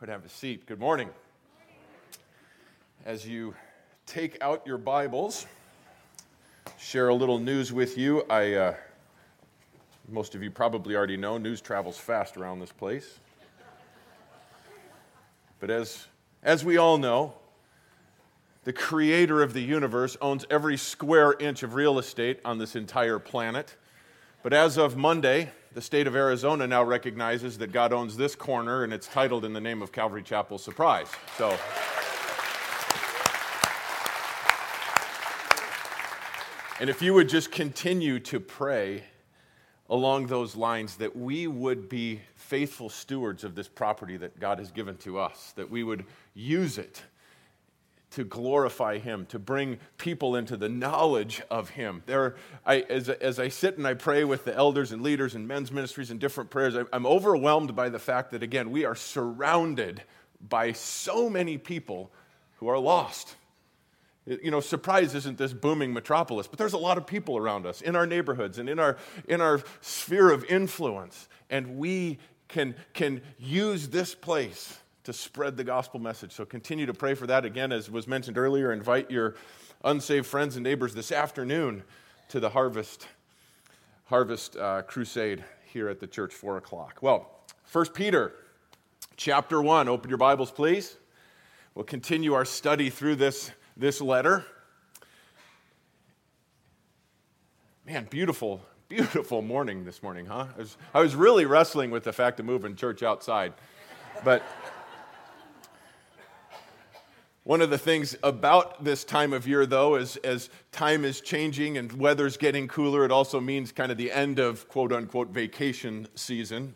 Would have a seat. Good morning. As you take out your Bibles, share a little news with you. I, uh, most of you probably already know, news travels fast around this place. But as, as we all know, the creator of the universe owns every square inch of real estate on this entire planet. But as of Monday, the state of Arizona now recognizes that God owns this corner and it's titled in the name of Calvary Chapel Surprise. So. And if you would just continue to pray along those lines, that we would be faithful stewards of this property that God has given to us, that we would use it to glorify him, to bring people into the knowledge of him. There, I, as, as I sit and I pray with the elders and leaders and men's ministries and different prayers, I'm overwhelmed by the fact that, again, we are surrounded by so many people who are lost. You know, surprise isn't this booming metropolis, but there's a lot of people around us in our neighborhoods and in our, in our sphere of influence. And we can, can use this place to spread the gospel message. So continue to pray for that. Again, as was mentioned earlier, invite your unsaved friends and neighbors this afternoon to the harvest harvest uh, crusade here at the church, four o'clock. Well, First Peter chapter one. Open your Bibles, please. We'll continue our study through this this letter. Man, beautiful, beautiful morning this morning, huh? I was, I was really wrestling with the fact of moving church outside, but. One of the things about this time of year, though, is as time is changing and weather's getting cooler, it also means kind of the end of quote unquote vacation season.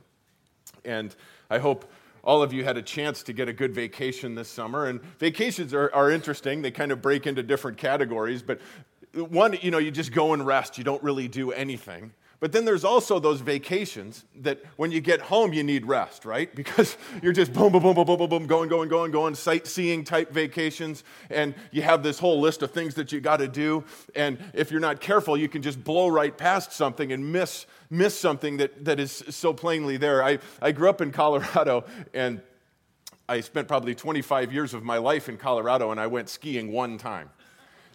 And I hope all of you had a chance to get a good vacation this summer. And vacations are, are interesting, they kind of break into different categories. But one, you know, you just go and rest, you don't really do anything. But then there's also those vacations that when you get home, you need rest, right? Because you're just boom, boom, boom, boom, boom, boom, boom, going, going, going, going, sightseeing type vacations. And you have this whole list of things that you got to do. And if you're not careful, you can just blow right past something and miss, miss something that, that is so plainly there. I, I grew up in Colorado and I spent probably 25 years of my life in Colorado and I went skiing one time.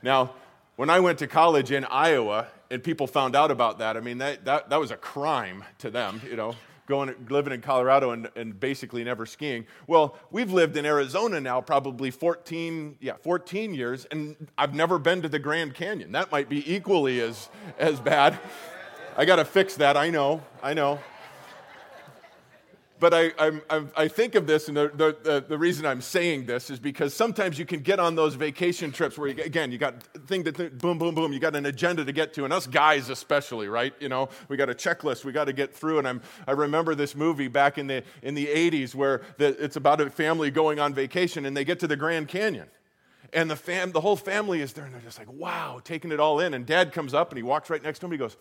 Now, when I went to college in Iowa and people found out about that, I mean, that, that, that was a crime to them, you know, going, living in Colorado and, and basically never skiing. Well, we've lived in Arizona now probably 14, yeah, 14 years, and I've never been to the Grand Canyon. That might be equally as, as bad. I got to fix that, I know, I know but I, I, I, think of this, and the, the, the, reason I'm saying this is because sometimes you can get on those vacation trips where, you, again, you got thing to boom, boom, boom, you got an agenda to get to, and us guys especially, right? You know, we got a checklist we got to get through, and I'm, I remember this movie back in the, in the 80s where the, it's about a family going on vacation, and they get to the Grand Canyon. And the, fam, the whole family is there, and they're just like, wow, taking it all in. And dad comes up, and he walks right next to him, and he goes,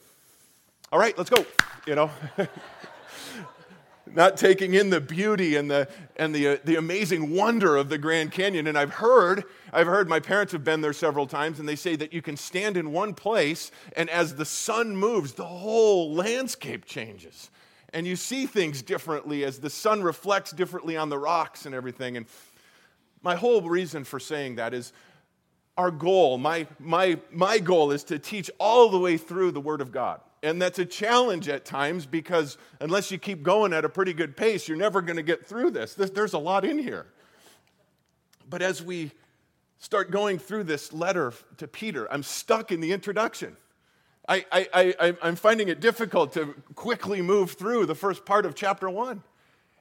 all right, let's go, you know? not taking in the beauty and the, and the, uh, the amazing wonder of the Grand Canyon. And I've heard, I've heard my parents have been there several times, and they say that you can stand in one place, and as the sun moves, the whole landscape changes. And you see things differently as the sun reflects differently on the rocks and everything. And my whole reason for saying that is our goal, my, my, my goal is to teach all the way through the Word of God. And that's a challenge at times because unless you keep going at a pretty good pace, you're never going to get through this. There's a lot in here. But as we start going through this letter to Peter, I'm stuck in the introduction. I, I, I, I'm finding it difficult to quickly move through the first part of chapter one.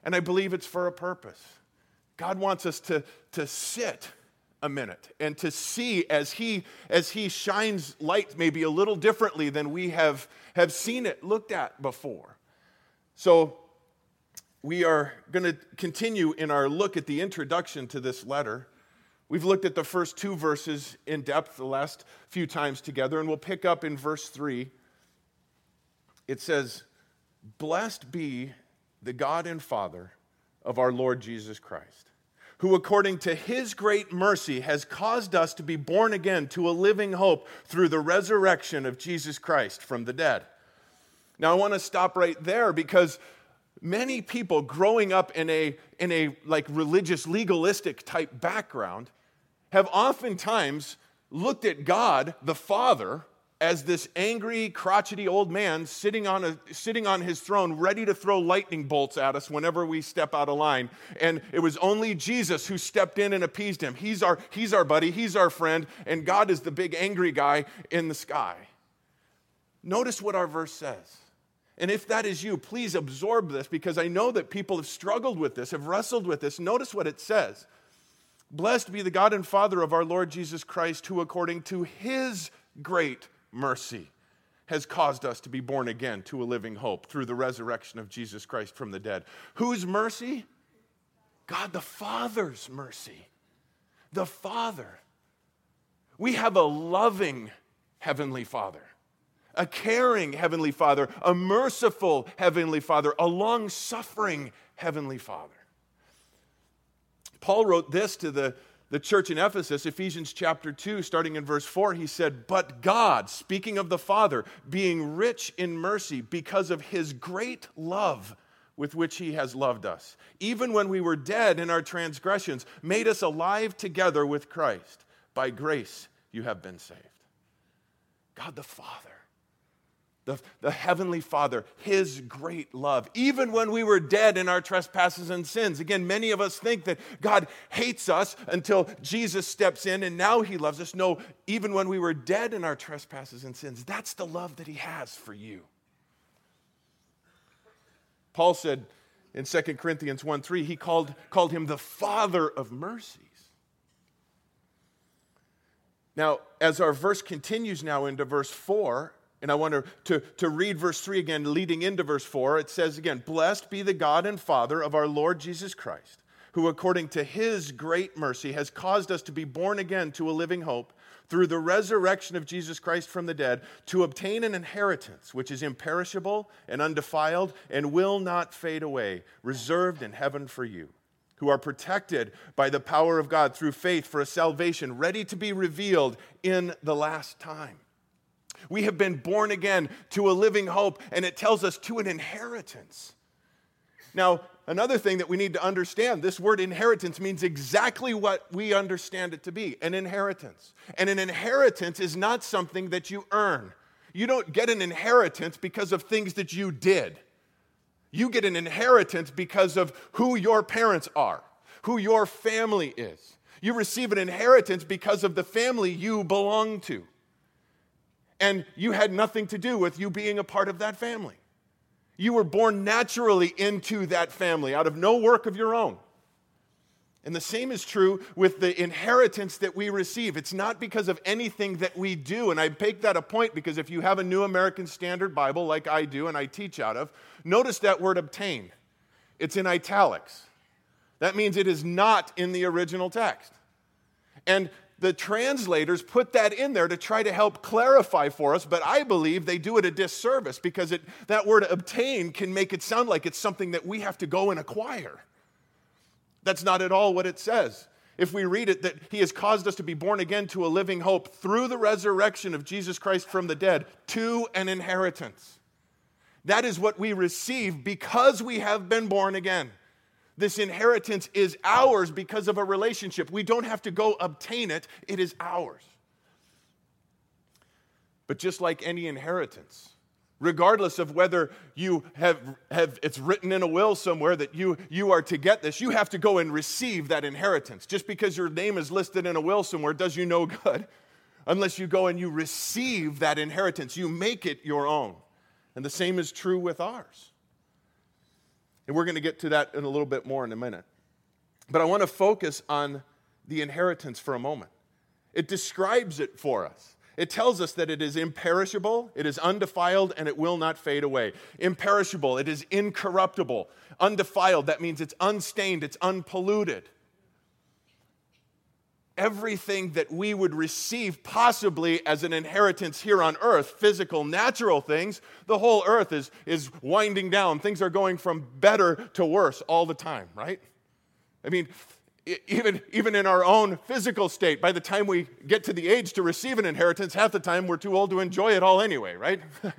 And I believe it's for a purpose. God wants us to, to sit a minute. And to see as he as he shines light maybe a little differently than we have have seen it looked at before. So we are going to continue in our look at the introduction to this letter. We've looked at the first two verses in depth the last few times together and we'll pick up in verse 3 it says blessed be the god and father of our lord jesus christ who, according to his great mercy, has caused us to be born again to a living hope through the resurrection of Jesus Christ from the dead. Now, I want to stop right there because many people growing up in a, in a like religious, legalistic type background have oftentimes looked at God, the Father, as this angry, crotchety old man sitting on, a, sitting on his throne, ready to throw lightning bolts at us whenever we step out of line. And it was only Jesus who stepped in and appeased him. He's our, he's our buddy, he's our friend, and God is the big angry guy in the sky. Notice what our verse says. And if that is you, please absorb this because I know that people have struggled with this, have wrestled with this. Notice what it says Blessed be the God and Father of our Lord Jesus Christ, who according to his great mercy has caused us to be born again to a living hope through the resurrection of Jesus Christ from the dead. Whose mercy? God the Father's mercy. The Father. We have a loving Heavenly Father, a caring Heavenly Father, a merciful Heavenly Father, a long suffering Heavenly Father. Paul wrote this to the the church in Ephesus, Ephesians chapter 2, starting in verse 4, he said, But God, speaking of the Father, being rich in mercy because of his great love with which he has loved us, even when we were dead in our transgressions, made us alive together with Christ. By grace you have been saved. God the Father the, the Heavenly Father, His great love, even when we were dead in our trespasses and sins. Again, many of us think that God hates us until Jesus steps in and now He loves us. No, even when we were dead in our trespasses and sins, that's the love that He has for you. Paul said in 2 Corinthians 1 3, he called, called him the Father of mercies. Now, as our verse continues now into verse 4, and I want to, to, read verse 3 again, leading into verse 4. It says again, Blessed be the God and Father of our Lord Jesus Christ, who according to his great mercy has caused us to be born again to a living hope through the resurrection of Jesus Christ from the dead, to obtain an inheritance which is imperishable and undefiled and will not fade away, reserved in heaven for you, who are protected by the power of God through faith for a salvation ready to be revealed in the last time. We have been born again to a living hope, and it tells us to an inheritance. Now, another thing that we need to understand this word inheritance means exactly what we understand it to be an inheritance. And an inheritance is not something that you earn. You don't get an inheritance because of things that you did. You get an inheritance because of who your parents are, who your family is. You receive an inheritance because of the family you belong to and you had nothing to do with you being a part of that family. You were born naturally into that family out of no work of your own. And the same is true with the inheritance that we receive. It's not because of anything that we do. And I make that a point because if you have a New American Standard Bible like I do and I teach out of, notice that word obtain. It's in italics. That means it is not in the original text. And the translators put that in there to try to help clarify for us, but I believe they do it a disservice because it, that word obtain can make it sound like it's something that we have to go and acquire. That's not at all what it says. If we read it, that he has caused us to be born again to a living hope through the resurrection of Jesus Christ from the dead to an inheritance. That is what we receive because we have been born again. This inheritance is ours because of a relationship. We don't have to go obtain it, it is ours. But just like any inheritance, regardless of whether you have, have it's written in a will somewhere that you, you are to get this, you have to go and receive that inheritance. Just because your name is listed in a will somewhere does you no good unless you go and you receive that inheritance. You make it your own. And the same is true with ours. And we're going to get to that in a little bit more in a minute. But I want to focus on the inheritance for a moment. It describes it for us. It tells us that it is imperishable, it is undefiled, and it will not fade away. Imperishable, it is incorruptible. Undefiled, that means it's unstained, it's unpolluted everything that we would receive possibly as an inheritance here on earth physical, natural things the whole earth is, is winding down. Things are going from better to worse all the time, right? I mean, even, even in our own physical state, by the time we get to the age to receive an inheritance, half the time we're too old to enjoy it all anyway, right?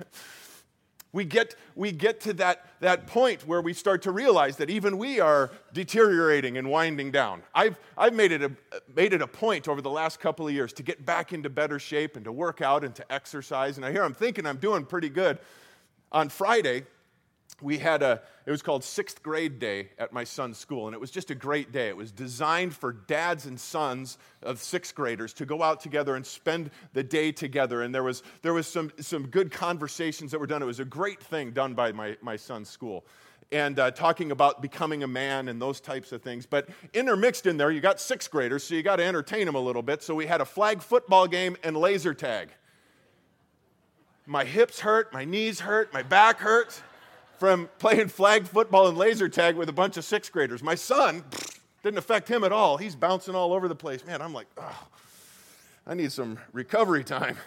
We get, we get to that, that point where we start to realize that even we are deteriorating and winding down. I've, I've made, it a, made it a point over the last couple of years to get back into better shape and to work out and to exercise. And I hear I'm thinking I'm doing pretty good. On Friday, we had a, it was called sixth grade day at my son's school, and it was just a great day. It was designed for dads and sons of sixth graders to go out together and spend the day together. And there was, there was some, some good conversations that were done. It was a great thing done by my, my son's school. And uh, talking about becoming a man and those types of things. But intermixed in there, you got sixth graders, so you got to entertain them a little bit. So we had a flag football game and laser tag. My hips hurt, my knees hurt, my back hurts from playing flag football and laser tag with a bunch of sixth graders. My son didn't affect him at all. He's bouncing all over the place. Man, I'm like, oh, I need some recovery time.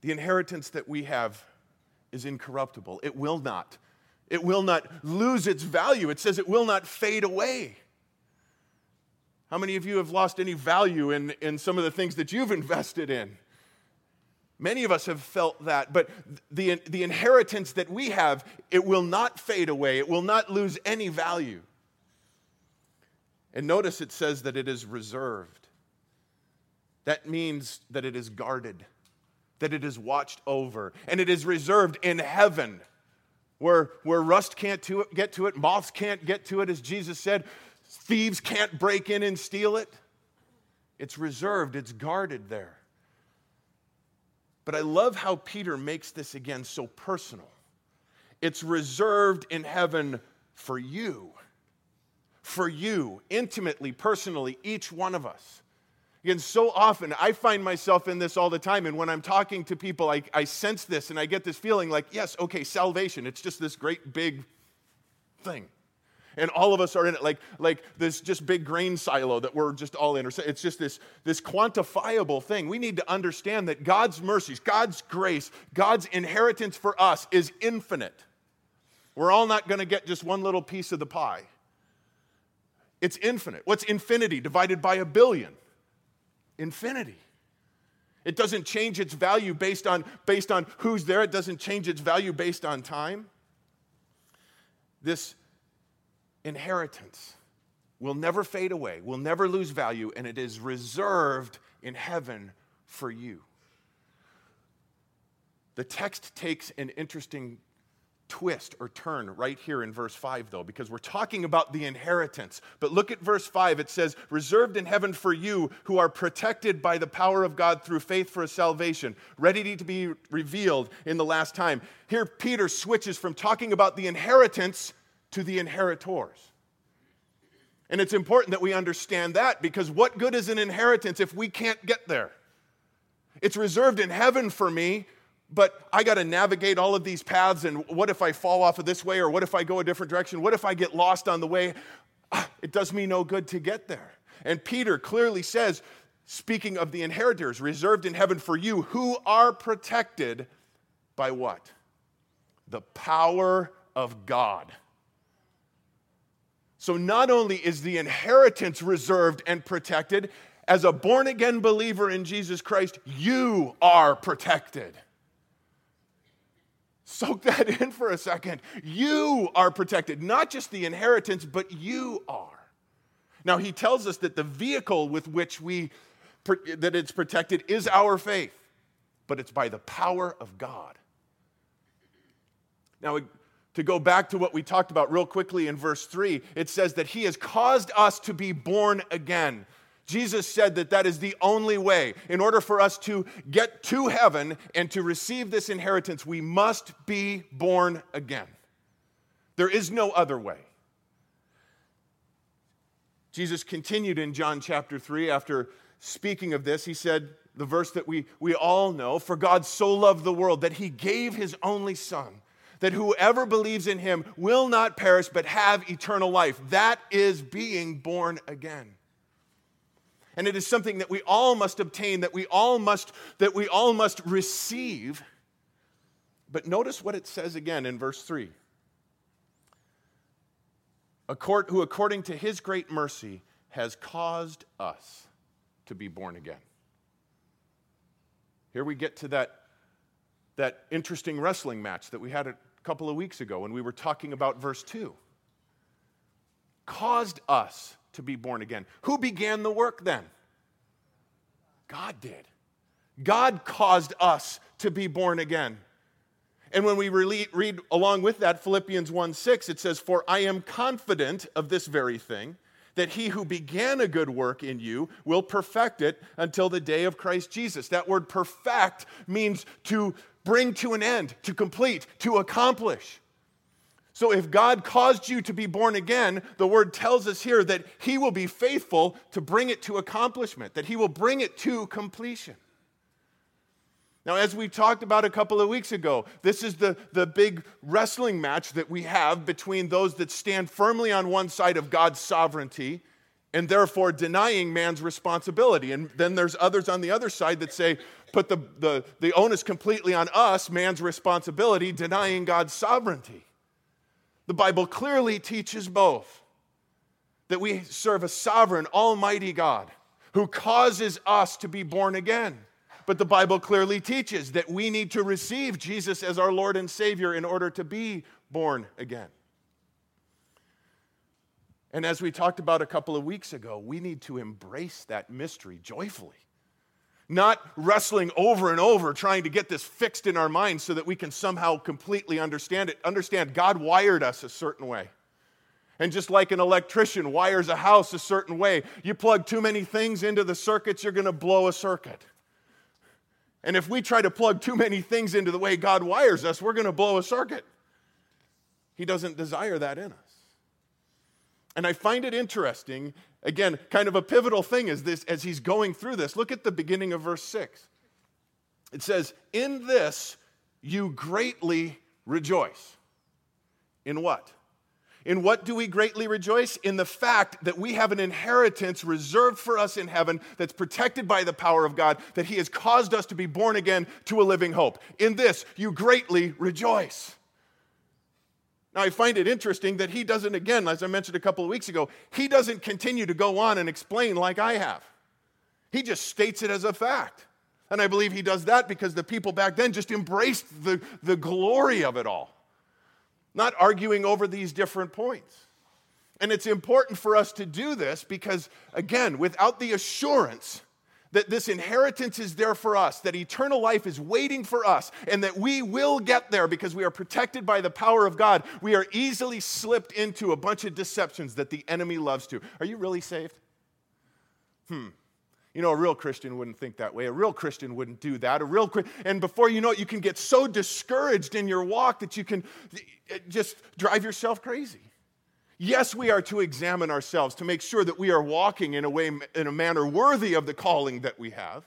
The inheritance that we have is incorruptible. It will not. It will not lose its value. It says it will not fade away. How many of you have lost any value in, in some of the things that you've invested in? Many of us have felt that, but the, the inheritance that we have, it will not fade away. It will not lose any value. And notice it says that it is reserved. That means that it is guarded, that it is watched over, and it is reserved in heaven where, where rust can't to it, get to it, moths can't get to it, as Jesus said, thieves can't break in and steal it. It's reserved, it's guarded there. But I love how Peter makes this again so personal. It's reserved in heaven for you, for you, intimately, personally, each one of us. Again, so often I find myself in this all the time. And when I'm talking to people, I, I sense this and I get this feeling like, yes, okay, salvation, it's just this great big thing and all of us are in it like, like this just big grain silo that we're just all in. It's just this, this quantifiable thing. We need to understand that God's mercies, God's grace, God's inheritance for us is infinite. We're all not going to get just one little piece of the pie. It's infinite. What's infinity divided by a billion? Infinity. It doesn't change its value based on, based on who's there. It doesn't change its value based on time. This inheritance will never fade away, will never lose value, and it is reserved in heaven for you. The text takes an interesting twist or turn right here in verse 5, though, because we're talking about the inheritance. But look at verse 5. It says, Reserved in heaven for you who are protected by the power of God through faith for a salvation, ready to be revealed in the last time. Here, Peter switches from talking about the inheritance to the inheritors. And it's important that we understand that because what good is an inheritance if we can't get there? It's reserved in heaven for me, but I got to navigate all of these paths. And what if I fall off of this way, or what if I go a different direction? What if I get lost on the way? Ah, it does me no good to get there. And Peter clearly says, speaking of the inheritors, reserved in heaven for you who are protected by what? The power of God. So not only is the inheritance reserved and protected, as a born again believer in Jesus Christ, you are protected. Soak that in for a second. You are protected, not just the inheritance, but you are. Now, he tells us that the vehicle with which we that it's protected is our faith, but it's by the power of God. Now, to go back to what we talked about real quickly in verse 3, it says that He has caused us to be born again. Jesus said that that is the only way. In order for us to get to heaven and to receive this inheritance, we must be born again. There is no other way. Jesus continued in John chapter 3 after speaking of this. He said, the verse that we, we all know For God so loved the world that he gave his only Son that whoever believes in him will not perish but have eternal life. That is being born again. And it is something that we all must obtain, that we all must, that we all must receive. But notice what it says again in verse 3. "A court Who, according to his great mercy, has caused us to be born again. Here we get to that that interesting wrestling match that we had a couple of weeks ago when we were talking about verse 2. Caused us to be born again. Who began the work then? God did. God caused us to be born again. And when we read along with that Philippians 1 6, it says, For I am confident of this very thing, that he who began a good work in you will perfect it until the day of Christ Jesus. That word perfect means to bring to an end, to complete, to accomplish. So if God caused you to be born again, the word tells us here that he will be faithful to bring it to accomplishment, that he will bring it to completion. Now, as we talked about a couple of weeks ago, this is the, the big wrestling match that we have between those that stand firmly on one side of God's sovereignty and therefore denying man's responsibility. And then there's others on the other side that say, put the, the, the onus completely on us, man's responsibility, denying God's sovereignty. The Bible clearly teaches both that we serve a sovereign, almighty God who causes us to be born again. But the Bible clearly teaches that we need to receive Jesus as our Lord and Savior in order to be born again. And as we talked about a couple of weeks ago, we need to embrace that mystery joyfully. Not wrestling over and over trying to get this fixed in our minds so that we can somehow completely understand it. Understand, God wired us a certain way. And just like an electrician wires a house a certain way, you plug too many things into the circuits, you're going to blow a circuit. And if we try to plug too many things into the way God wires us, we're going to blow a circuit. He doesn't desire that in us. And I find it interesting, again, kind of a pivotal thing is this as he's going through this. Look at the beginning of verse 6. It says, In this you greatly rejoice. In what? In what do we greatly rejoice? In the fact that we have an inheritance reserved for us in heaven that's protected by the power of God, that He has caused us to be born again to a living hope. In this, you greatly rejoice. Now, I find it interesting that he doesn't, again, as I mentioned a couple of weeks ago, he doesn't continue to go on and explain like I have. He just states it as a fact. And I believe he does that because the people back then just embraced the, the glory of it all not arguing over these different points. And it's important for us to do this because, again, without the assurance that this inheritance is there for us, that eternal life is waiting for us, and that we will get there because we are protected by the power of God, we are easily slipped into a bunch of deceptions that the enemy loves to. Are you really saved? Hmm. You know, a real Christian wouldn't think that way. A real Christian wouldn't do that. A real and before you know it, you can get so discouraged in your walk that you can eh, just drive yourself crazy. Yes, we are to examine ourselves to make sure that we are walking in a way in a manner worthy of the calling that we have.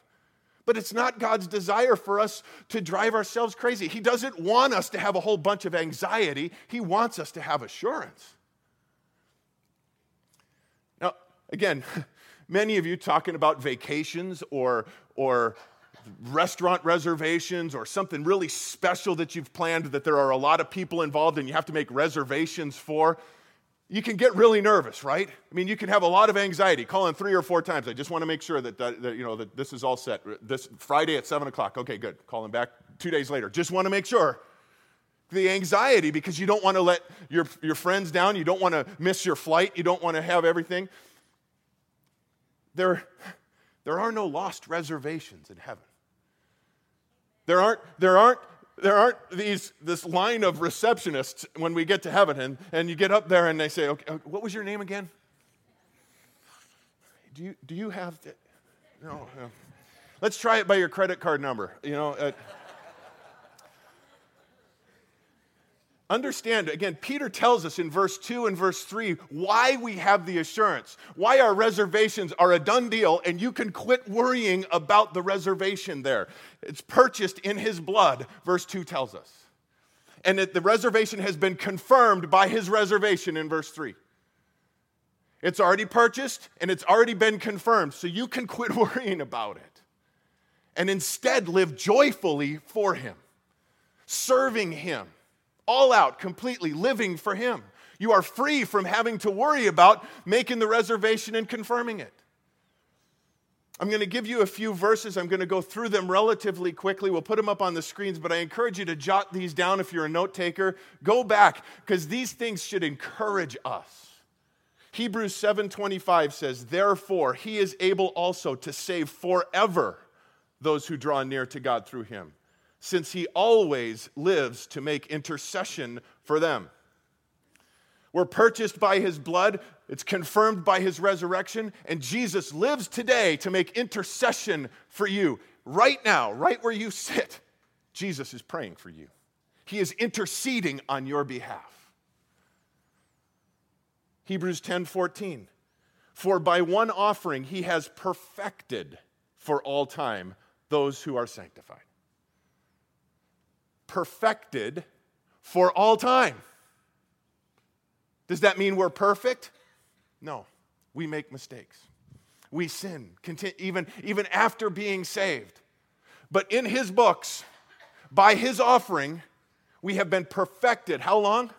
But it's not God's desire for us to drive ourselves crazy. He doesn't want us to have a whole bunch of anxiety. He wants us to have assurance. Now, again, Many of you talking about vacations or, or restaurant reservations or something really special that you've planned that there are a lot of people involved and you have to make reservations for. You can get really nervous, right? I mean, you can have a lot of anxiety. Calling three or four times. I just want to make sure that, that, that you know that this is all set. This Friday at seven o'clock. Okay, good. Calling back two days later. Just want to make sure the anxiety because you don't want to let your, your friends down. You don't want to miss your flight. You don't want to have everything. There, there are no lost reservations in heaven. There aren't, there aren't, there aren't these, this line of receptionists when we get to heaven and, and you get up there and they say, okay, what was your name again? Do you, do you have, the, no, no. Let's try it by your credit card number. You know, uh, Understand, again, Peter tells us in verse 2 and verse 3 why we have the assurance, why our reservations are a done deal, and you can quit worrying about the reservation there. It's purchased in his blood, verse 2 tells us. And that the reservation has been confirmed by his reservation in verse 3. It's already purchased and it's already been confirmed, so you can quit worrying about it and instead live joyfully for him, serving him all out, completely living for Him. You are free from having to worry about making the reservation and confirming it. I'm going to give you a few verses. I'm going to go through them relatively quickly. We'll put them up on the screens, but I encourage you to jot these down if you're a note taker. Go back because these things should encourage us. Hebrews 7:25 says, "Therefore he is able also to save forever those who draw near to God through him, since he always lives to make intercession for them." We're purchased by his blood. It's confirmed by his resurrection. And Jesus lives today to make intercession for you. Right now, right where you sit, Jesus is praying for you. He is interceding on your behalf. Hebrews 10 14. For by one offering he has perfected for all time those who are sanctified. Perfected for all time. Does that mean we're perfect? No, we make mistakes. We sin, even, even after being saved. But in his books, by his offering, we have been perfected. How long?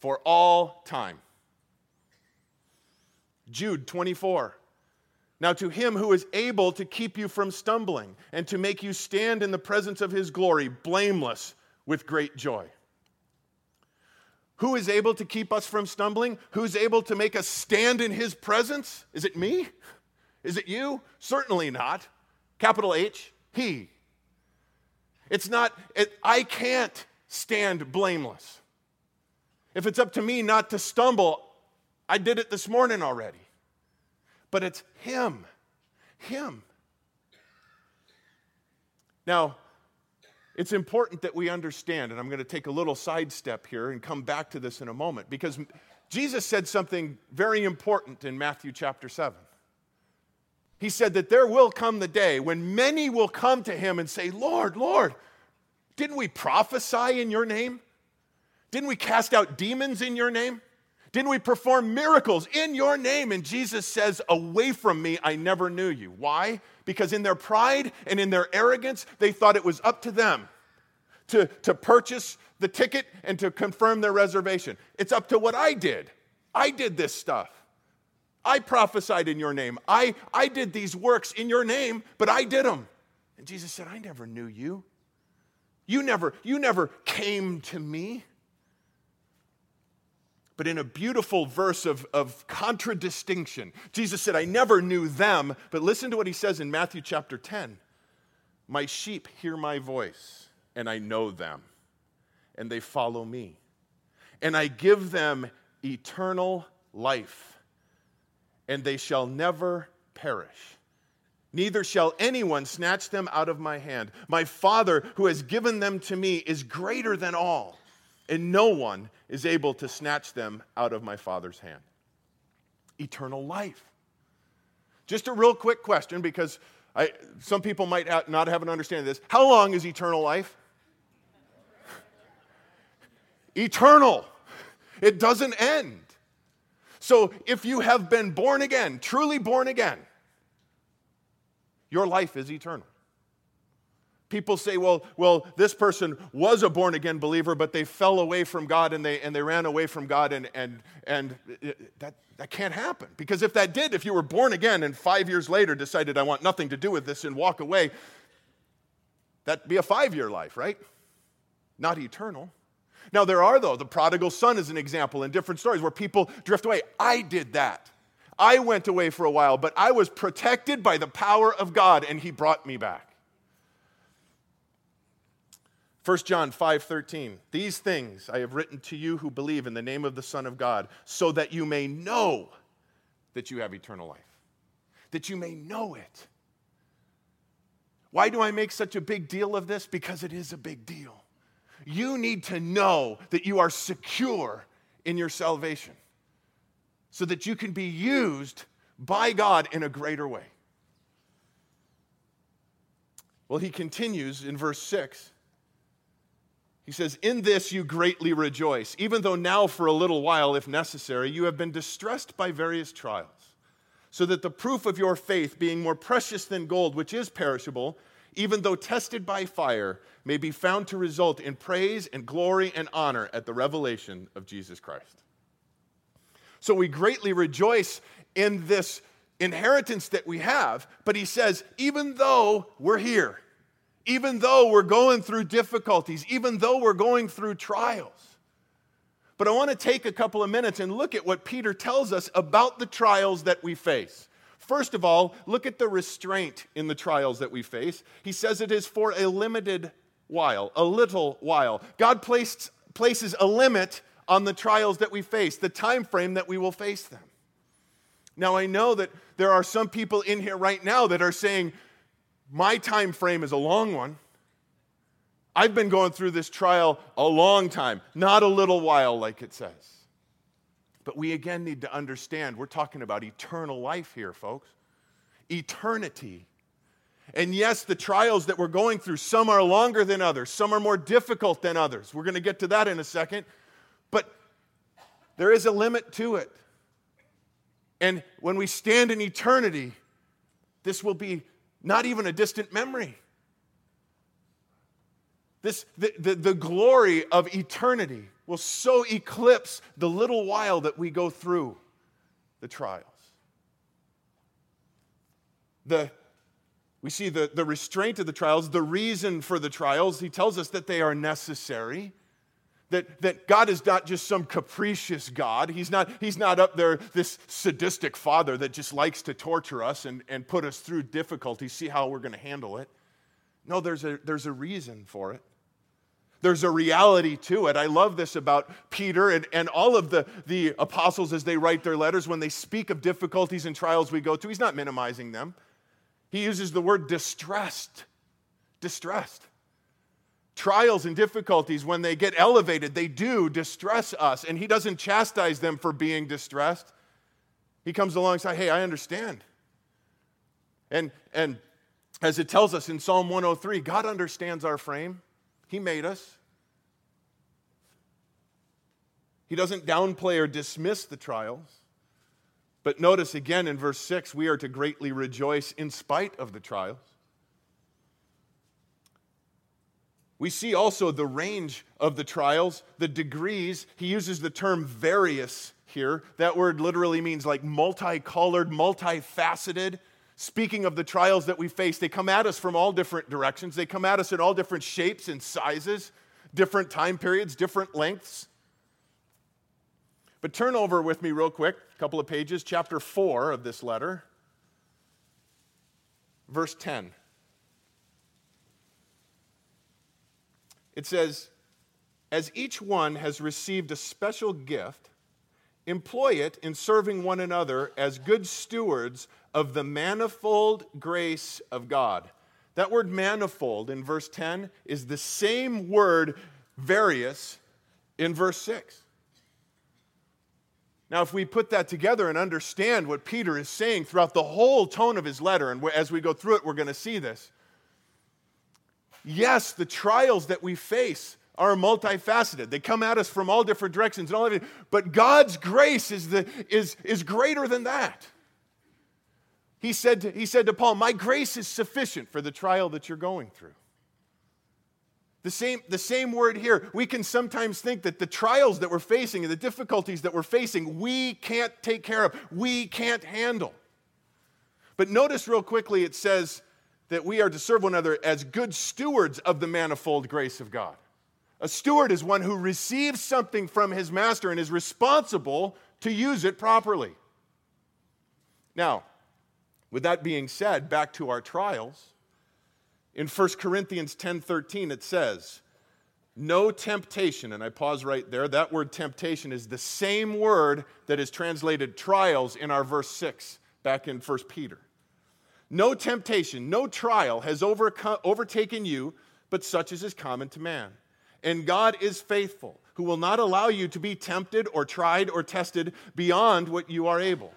For all time. Jude 24. Now, to him who is able to keep you from stumbling and to make you stand in the presence of his glory, blameless with great joy. Who is able to keep us from stumbling? Who's able to make us stand in his presence? Is it me? Is it you? Certainly not. Capital H, he. It's not, it, I can't stand blameless. If it's up to me not to stumble, I did it this morning already. But it's him. Him. Now, it's important that we understand, and I'm going to take a little sidestep here and come back to this in a moment, because Jesus said something very important in Matthew chapter 7. He said that there will come the day when many will come to him and say, Lord, Lord, didn't we prophesy in your name? Didn't we cast out demons in your name? Didn't we perform miracles in your name? And Jesus says, Away from me, I never knew you. Why? Because in their pride and in their arrogance, they thought it was up to them to, to purchase the ticket and to confirm their reservation. It's up to what I did. I did this stuff. I prophesied in your name. I, I did these works in your name, but I did them. And Jesus said, I never knew you. You never, you never came to me but in a beautiful verse of, of contradistinction. Jesus said, I never knew them, but listen to what he says in Matthew chapter 10. My sheep hear my voice, and I know them, and they follow me. And I give them eternal life, and they shall never perish. Neither shall anyone snatch them out of my hand. My Father, who has given them to me, is greater than all and no one is able to snatch them out of my Father's hand. Eternal life. Just a real quick question because I, some people might not have an understanding of this. How long is eternal life? eternal. It doesn't end. So if you have been born again, truly born again, your life is eternal. People say, well, well, this person was a born again believer, but they fell away from God and they, and they ran away from God, and, and, and uh, that, that can't happen. Because if that did, if you were born again and five years later decided, I want nothing to do with this and walk away, that'd be a five year life, right? Not eternal. Now, there are, though, the prodigal son is an example in different stories where people drift away. I did that. I went away for a while, but I was protected by the power of God, and he brought me back. 1 John 5:13 These things I have written to you who believe in the name of the Son of God so that you may know that you have eternal life that you may know it. Why do I make such a big deal of this? Because it is a big deal. You need to know that you are secure in your salvation so that you can be used by God in a greater way. Well he continues in verse 6 he says, In this you greatly rejoice, even though now for a little while, if necessary, you have been distressed by various trials, so that the proof of your faith, being more precious than gold, which is perishable, even though tested by fire, may be found to result in praise and glory and honor at the revelation of Jesus Christ. So we greatly rejoice in this inheritance that we have, but he says, even though we're here, even though we're going through difficulties, even though we're going through trials. But I want to take a couple of minutes and look at what Peter tells us about the trials that we face. First of all, look at the restraint in the trials that we face. He says it is for a limited while, a little while. God placed, places a limit on the trials that we face, the time frame that we will face them. Now I know that there are some people in here right now that are saying, my time frame is a long one. I've been going through this trial a long time, not a little while, like it says. But we again need to understand we're talking about eternal life here, folks. Eternity. And yes, the trials that we're going through, some are longer than others, some are more difficult than others. We're going to get to that in a second. But there is a limit to it. And when we stand in eternity, this will be not even a distant memory. This, the, the, the glory of eternity will so eclipse the little while that we go through the trials. The, we see the, the restraint of the trials, the reason for the trials. He tells us that they are necessary. That, that God is not just some capricious God. He's not, he's not up there, this sadistic father that just likes to torture us and, and put us through difficulties, see how we're going to handle it. No, there's a, there's a reason for it. There's a reality to it. I love this about Peter and, and all of the, the apostles as they write their letters. When they speak of difficulties and trials we go through, he's not minimizing them. He uses the word distressed. Distressed trials and difficulties, when they get elevated, they do distress us. And He doesn't chastise them for being distressed. He comes alongside, hey, I understand. And, and as it tells us in Psalm 103, God understands our frame, He made us. He doesn't downplay or dismiss the trials. But notice again in verse 6, we are to greatly rejoice in spite of the trials. We see also the range of the trials, the degrees. He uses the term various here. That word literally means like multicolored, multifaceted. Speaking of the trials that we face, they come at us from all different directions. They come at us in all different shapes and sizes, different time periods, different lengths. But turn over with me, real quick, a couple of pages, chapter 4 of this letter, verse 10. It says, As each one has received a special gift, employ it in serving one another as good stewards of the manifold grace of God. That word manifold in verse 10 is the same word various in verse 6. Now, if we put that together and understand what Peter is saying throughout the whole tone of his letter, and as we go through it, we're going to see this. Yes, the trials that we face are multifaceted. They come at us from all different directions and all it. But God's grace is, the, is, is greater than that. He said, to, he said to Paul, My grace is sufficient for the trial that you're going through. The same, the same word here. We can sometimes think that the trials that we're facing and the difficulties that we're facing, we can't take care of, we can't handle. But notice real quickly, it says, that we are to serve one another as good stewards of the manifold grace of God. A steward is one who receives something from his master and is responsible to use it properly. Now, with that being said, back to our trials. In 1 Corinthians 10:13 it says, "No temptation," and I pause right there. That word temptation is the same word that is translated trials in our verse 6 back in 1 Peter. No temptation, no trial has overcome, overtaken you, but such as is common to man. And God is faithful, who will not allow you to be tempted or tried or tested beyond what you are able.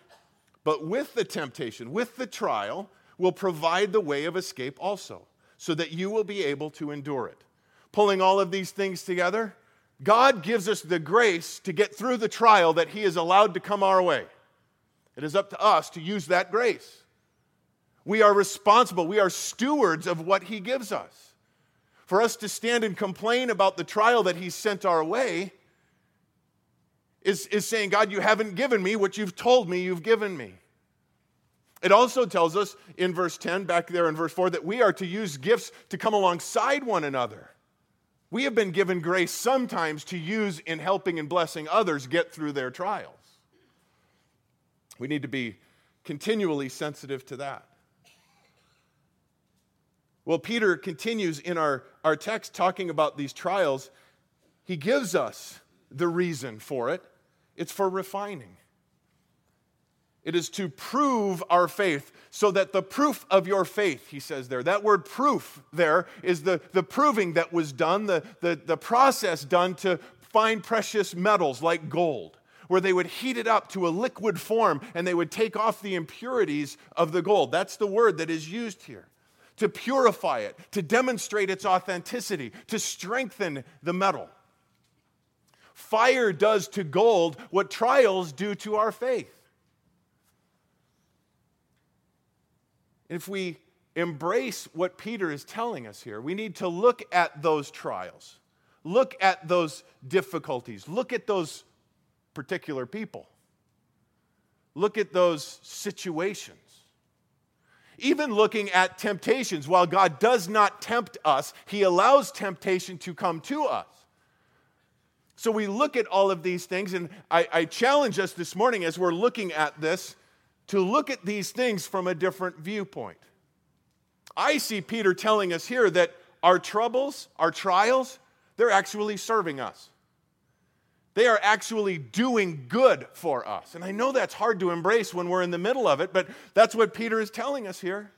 But with the temptation, with the trial, will provide the way of escape also, so that you will be able to endure it. Pulling all of these things together, God gives us the grace to get through the trial that He has allowed to come our way. It is up to us to use that grace. We are responsible. We are stewards of what He gives us. For us to stand and complain about the trial that He sent our way is, is saying, God, you haven't given me what you've told me you've given me. It also tells us in verse 10, back there in verse 4, that we are to use gifts to come alongside one another. We have been given grace sometimes to use in helping and blessing others get through their trials. We need to be continually sensitive to that. Well, Peter continues in our, our text talking about these trials. He gives us the reason for it it's for refining. It is to prove our faith, so that the proof of your faith, he says there, that word proof there is the, the proving that was done, the, the, the process done to find precious metals like gold, where they would heat it up to a liquid form and they would take off the impurities of the gold. That's the word that is used here. To purify it, to demonstrate its authenticity, to strengthen the metal. Fire does to gold what trials do to our faith. If we embrace what Peter is telling us here, we need to look at those trials, look at those difficulties, look at those particular people, look at those situations. Even looking at temptations, while God does not tempt us, He allows temptation to come to us. So we look at all of these things, and I, I challenge us this morning as we're looking at this to look at these things from a different viewpoint. I see Peter telling us here that our troubles, our trials, they're actually serving us. They are actually doing good for us. And I know that's hard to embrace when we're in the middle of it, but that's what Peter is telling us here.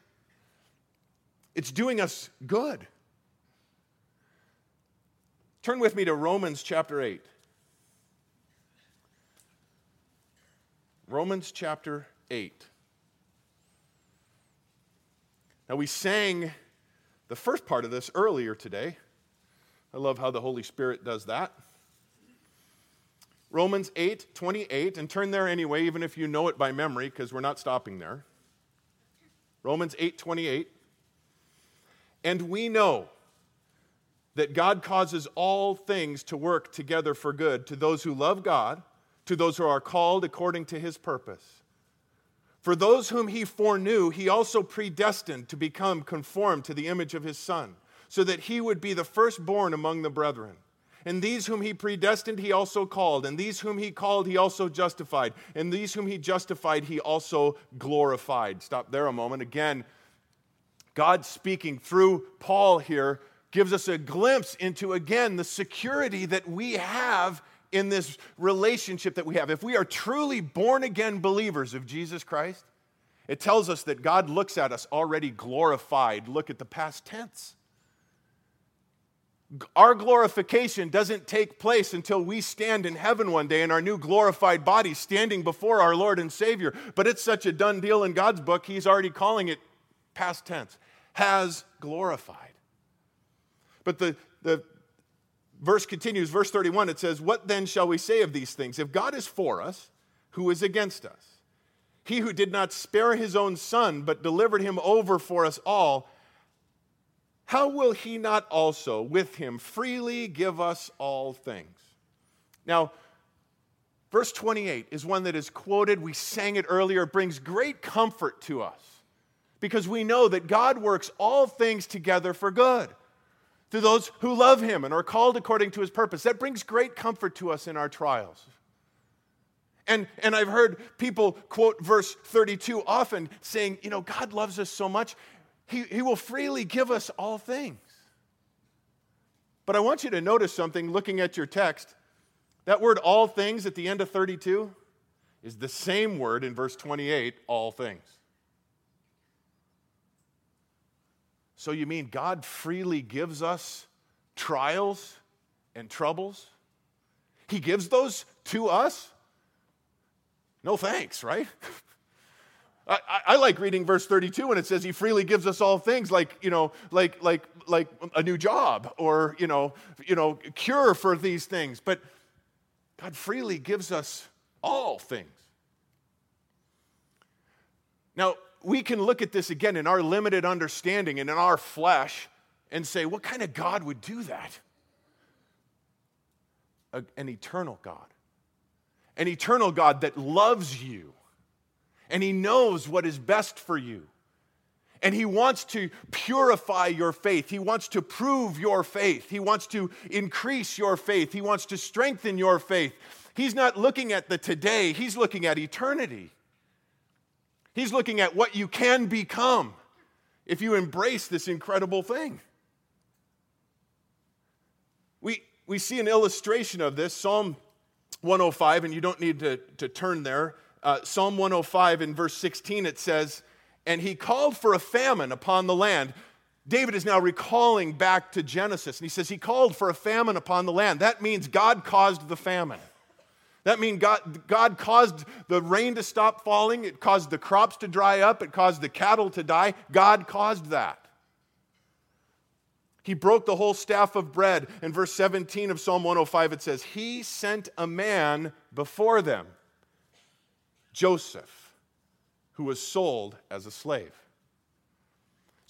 It's doing us good. Turn with me to Romans chapter 8. Romans chapter 8. Now, we sang the first part of this earlier today. I love how the Holy Spirit does that. Romans 8, 28, and turn there anyway, even if you know it by memory, because we're not stopping there. Romans 8, 28. And we know that God causes all things to work together for good to those who love God, to those who are called according to his purpose. For those whom he foreknew, he also predestined to become conformed to the image of his Son, so that he would be the firstborn among the brethren. And these whom he predestined, he also called. And these whom he called, he also justified. And these whom he justified, he also glorified. Stop there a moment. Again, God speaking through Paul here gives us a glimpse into, again, the security that we have in this relationship that we have. If we are truly born again believers of Jesus Christ, it tells us that God looks at us already glorified. Look at the past tense. Our glorification doesn't take place until we stand in heaven one day in our new glorified body, standing before our Lord and Savior. But it's such a done deal in God's book, He's already calling it past tense, has glorified. But the, the, verse continues, verse 31, it says, What then shall we say of these things? If God is for us, who is against us? He who did not spare his own son, but delivered him over for us all, how will he not also with him freely give us all things? Now, verse 28 is one that is quoted. We sang it earlier. It brings great comfort to us because we know that God works all things together for good to those who love him and are called according to his purpose. That brings great comfort to us in our trials. And, and I've heard people quote verse 32 often saying, you know, God loves us so much, he, he will freely give us all things. But I want you to notice something looking at your text. That word all things at the end of 32 is the same word in verse 28, all things. So you mean God freely gives us trials and troubles? He gives those to us? No thanks, right? I, I, like reading verse 32 when it says he freely gives us all things like you know like like like a new job or you know you know cure for these things but god freely gives us all things now we can look at this again in our limited understanding and in our flesh and say, what kind of God would do that? A, an eternal God. An eternal God that loves you and He knows what is best for you. And He wants to purify your faith. He wants to prove your faith. He wants to increase your faith. He wants to strengthen your faith. He's not looking at the today, He's looking at eternity. He's looking at what you can become if you embrace this incredible thing. We, we see an illustration of this, Psalm 105, and you don't need to, to turn there. Uh, Psalm 105 in verse 16, it says, And he called for a famine upon the land. David is now recalling back to Genesis, and he says, He called for a famine upon the land. That means God caused the famine. That means God, God caused the rain to stop falling, it caused the crops to dry up, it caused the cattle to die. God caused that. He broke the whole staff of bread. In verse 17 of Psalm 105, it says, He sent a man before them, Joseph, who was sold as a slave.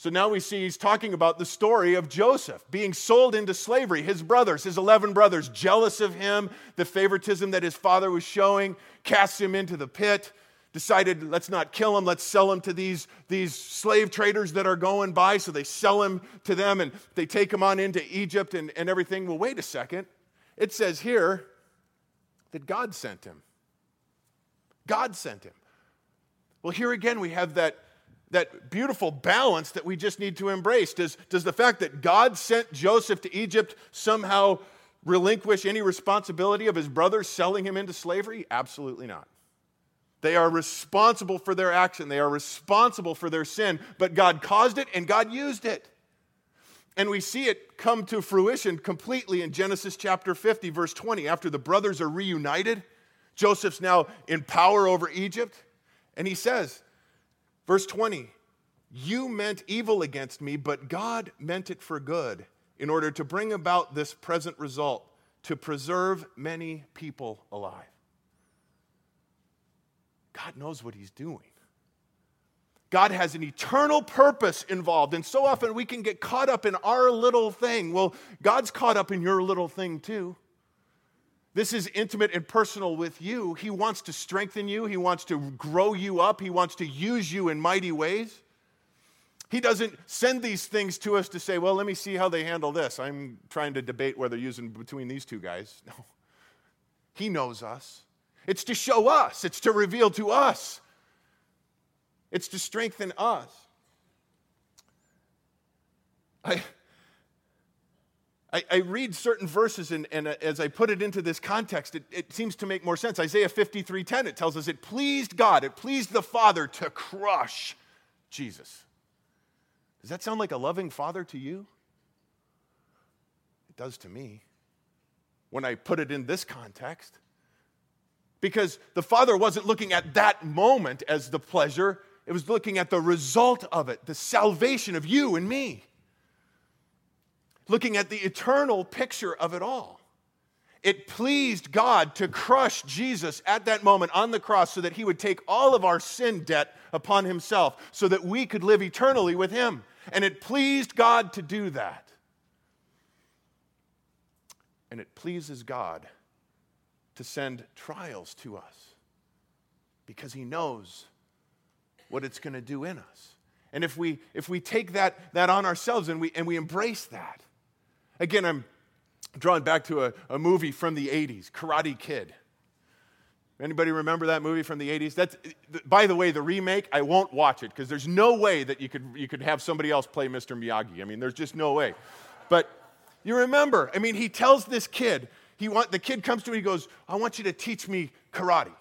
So now we see he's talking about the story of Joseph being sold into slavery. His brothers, his 11 brothers, jealous of him, the favoritism that his father was showing, casts him into the pit, decided, let's not kill him, let's sell him to these, these slave traders that are going by. So they sell him to them and they take him on into Egypt and, and everything. Well, wait a second. It says here that God sent him. God sent him. Well, here again, we have that that beautiful balance that we just need to embrace. Does, does the fact that God sent Joseph to Egypt somehow relinquish any responsibility of his brothers selling him into slavery? Absolutely not. They are responsible for their action, they are responsible for their sin, but God caused it and God used it. And we see it come to fruition completely in Genesis chapter 50, verse 20. After the brothers are reunited, Joseph's now in power over Egypt. And he says, Verse 20, you meant evil against me, but God meant it for good in order to bring about this present result, to preserve many people alive. God knows what He's doing. God has an eternal purpose involved. And so often we can get caught up in our little thing. Well, God's caught up in your little thing too. This is intimate and personal with you. He wants to strengthen you, He wants to grow you up, He wants to use you in mighty ways. He doesn't send these things to us to say, well, let me see how they handle this. I'm trying to debate whether using between these two guys. No. He knows us. It's to show us, it's to reveal to us, it's to strengthen us. I, I, I read certain verses, and, and, uh, as I put it into this context, it, it seems to make more sense. Isaiah 53:10, it tells us it pleased God, it pleased the Father to crush Jesus. Does that sound like a loving father to you? It does to me when I put it in this context. Because the Father wasn't looking at that moment as the pleasure, it was looking at the result of it, the salvation of you and me looking at the eternal picture of it all. It pleased God to crush Jesus at that moment on the cross so that he would take all of our sin debt upon himself so that we could live eternally with him. And it pleased God to do that. And it pleases God to send trials to us because he knows what it's going to do in us. And if we, if we take that, that on ourselves and we, and we embrace that, Again, I'm drawn back to a, a movie from the 80s, Karate Kid. Anybody remember that movie from the 80s? That's, by the way, the remake, I won't watch it because there's no way that you could, you could have somebody else play Mr. Miyagi. I mean, there's just no way. But you remember, I mean, he tells this kid, he want, the kid comes to him, he goes, I want you to teach me karate. And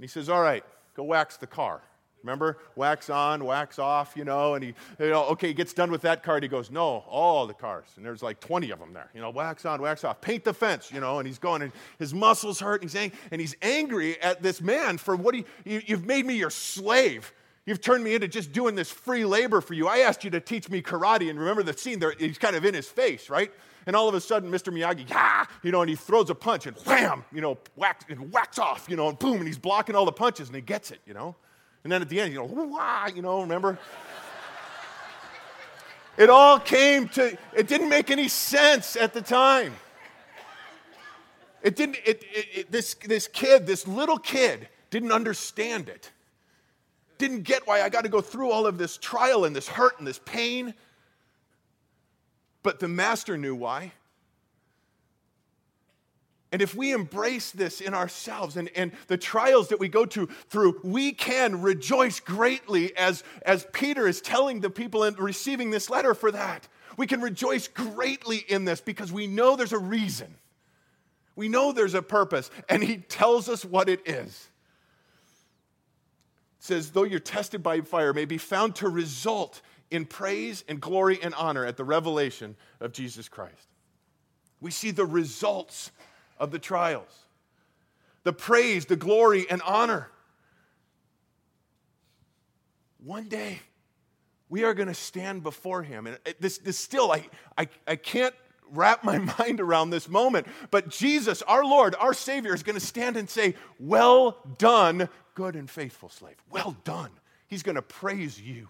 he says, All right, go wax the car. Remember, wax on, wax off, you know, and he, you know, okay, he gets done with that card. He goes, no, all the cars. And there's like 20 of them there, you know, wax on, wax off, paint the fence, you know, and he's going, and his muscles hurt, and he's, ang- and he's angry at this man for what he, you, you've made me your slave. You've turned me into just doing this free labor for you. I asked you to teach me karate. And remember the scene there, he's kind of in his face, right? And all of a sudden, Mr. Miyagi, yeah, you know, and he throws a punch and wham, you know, whack, and whacks off, you know, and boom, and he's blocking all the punches and he gets it, you know. And then at the end, you know, wah, you know, remember? it all came to, it didn't make any sense at the time. It didn't, it, it, it, this, this kid, this little kid, didn't understand it. didn't get why I got to go through all of this trial and this hurt and this pain. But the master knew why. And if we embrace this in ourselves and, and the trials that we go to through, we can rejoice greatly as, as Peter is telling the people and receiving this letter for that. We can rejoice greatly in this because we know there's a reason. We know there's a purpose, and he tells us what it is. It says, though you're tested by fire, may be found to result in praise and glory and honor at the revelation of Jesus Christ. We see the results of the trials the praise, the glory, and honor. One day, we are going to stand before him. And this, this still, I, I, I can't wrap my mind around this moment. But Jesus, our Lord, our Savior, is going to stand and say, Well done, good and faithful slave. Well done. He's going to praise you.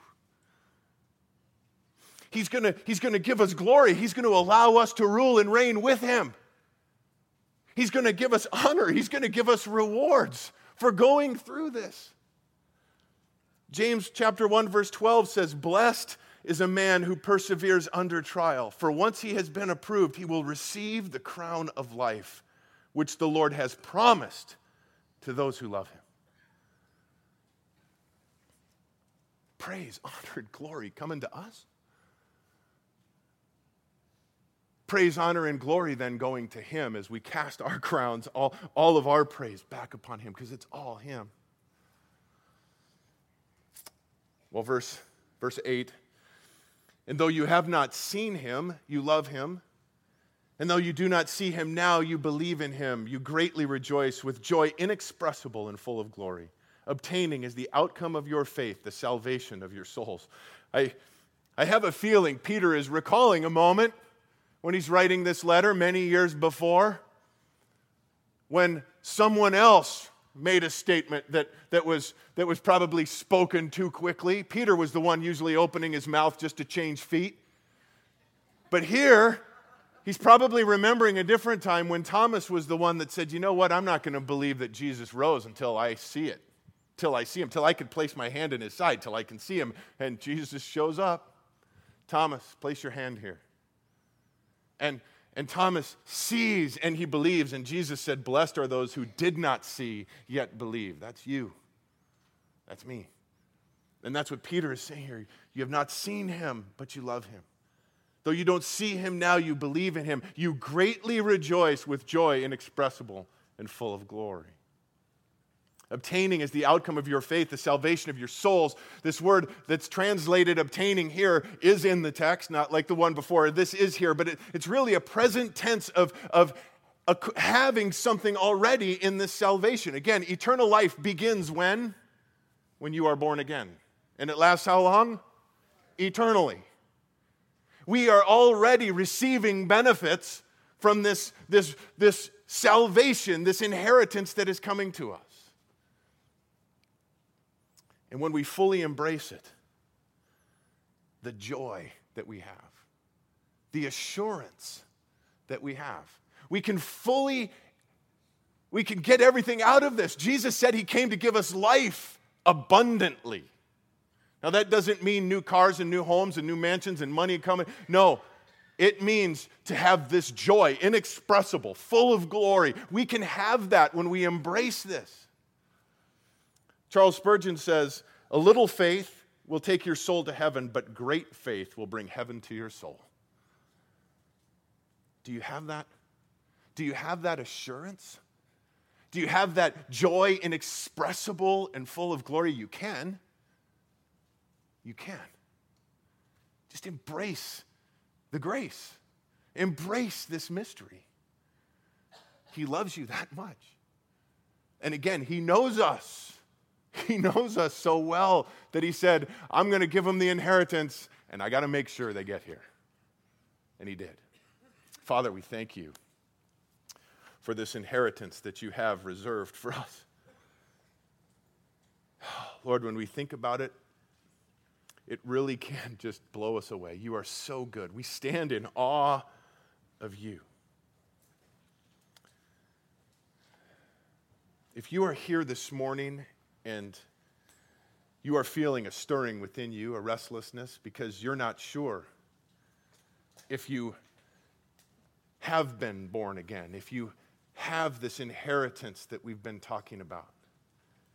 He's going to, he's going to give us glory. He's going to allow us to rule and reign with him. He's going to give us honor. He's going to give us rewards for going through this. James chapter 1 verse 12 says, "Blessed is a man who perseveres under trial, for once he has been approved, he will receive the crown of life which the Lord has promised to those who love him." Praise, honor, glory coming to us. Praise, honor, and glory then going to Him as we cast our crowns, all, all of our praise back upon Him, because it's all Him. Well, verse, verse 8 And though you have not seen Him, you love Him. And though you do not see Him now, you believe in Him. You greatly rejoice with joy inexpressible and full of glory, obtaining as the outcome of your faith the salvation of your souls. I, I have a feeling Peter is recalling a moment when he's writing this letter many years before when someone else made a statement that, that, was, that was probably spoken too quickly. Peter was the one usually opening his mouth just to change feet. But here, he's probably remembering a different time when Thomas was the one that said, You know what? I'm not going to believe that Jesus rose until I see it, till I see him, till I can place my hand in his side, till I can see him. And Jesus shows up. Thomas, place your hand here. And, and Thomas sees and he believes. And Jesus said, Blessed are those who did not see yet believe. That's you. That's me. And that's what Peter is saying here. You have not seen him, but you love him. Though you don't see him now, you believe in him. You greatly rejoice with joy inexpressible and full of glory. Obtaining is the outcome of your faith, the salvation of your souls. This word that's translated obtaining here is in the text, not like the one before. This is here, but it, it's really a present tense of, of a, having something already in this salvation. Again, eternal life begins when? When you are born again. And it lasts how long? Eternally. We are already receiving benefits from this, this, this salvation, this inheritance that is coming to us. And when we fully embrace it, the joy that we have, the assurance that we have, we can fully, we can get everything out of this. Jesus said he came to give us life abundantly. Now, that doesn't mean new cars and new homes and new mansions and money coming. No, it means to have this joy, inexpressible, full of glory. We can have that when we embrace this. Charles Spurgeon says, A little faith will take your soul to heaven, but great faith will bring heaven to your soul. Do you have that? Do you have that assurance? Do you have that joy inexpressible and full of glory? You can. You can. Just embrace the grace, embrace this mystery. He loves you that much. And again, He knows us. He knows us so well that he said, I'm going to give them the inheritance, and I got to make sure they get here. And he did. Father, we thank you for this inheritance that you have reserved for us. Lord, when we think about it, it really can just blow us away. You are so good. We stand in awe of you. If you are here this morning and you are feeling a stirring within you, a restlessness, because you're not sure if you have been born again, if you have this inheritance that we've been talking about,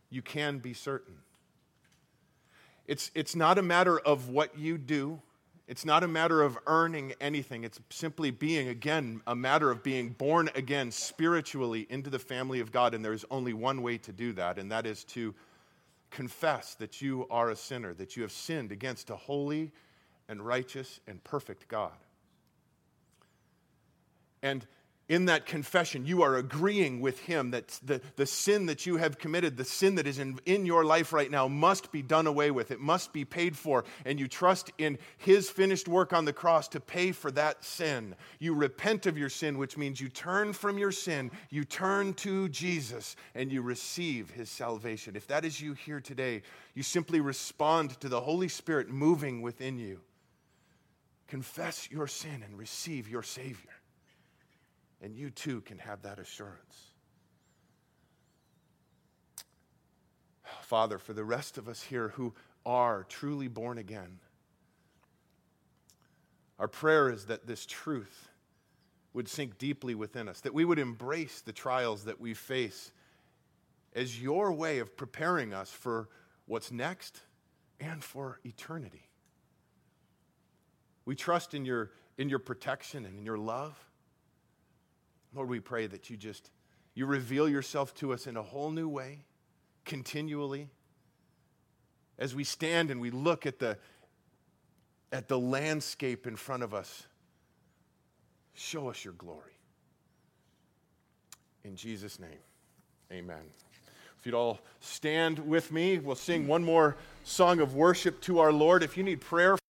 you can be certain. It's, it's not a matter of what you do. It's not a matter of earning anything. It's simply being, again, a matter of being born again spiritually into the family of God. And there's only one way to do that, and that is to confess that you are a sinner, that you have sinned against a holy and righteous and perfect God. And in that confession, you are agreeing with him that the, the sin that you have committed, the sin that is in, in your life right now, must be done away with. It must be paid for. And you trust in his finished work on the cross to pay for that sin. You repent of your sin, which means you turn from your sin, you turn to Jesus, and you receive his salvation. If that is you here today, you simply respond to the Holy Spirit moving within you. Confess your sin and receive your Savior. And you too can have that assurance. Father, for the rest of us here who are truly born again, our prayer is that this truth would sink deeply within us, that we would embrace the trials that we face as your way of preparing us for what's next and for eternity. We trust in your, in your protection and in your love. Lord, we pray that you just you reveal yourself to us in a whole new way, continually. As we stand and we look at the at the landscape in front of us, show us your glory. In Jesus' name, amen. If you'd all stand with me, we'll sing one more song of worship to our Lord. If you need prayer,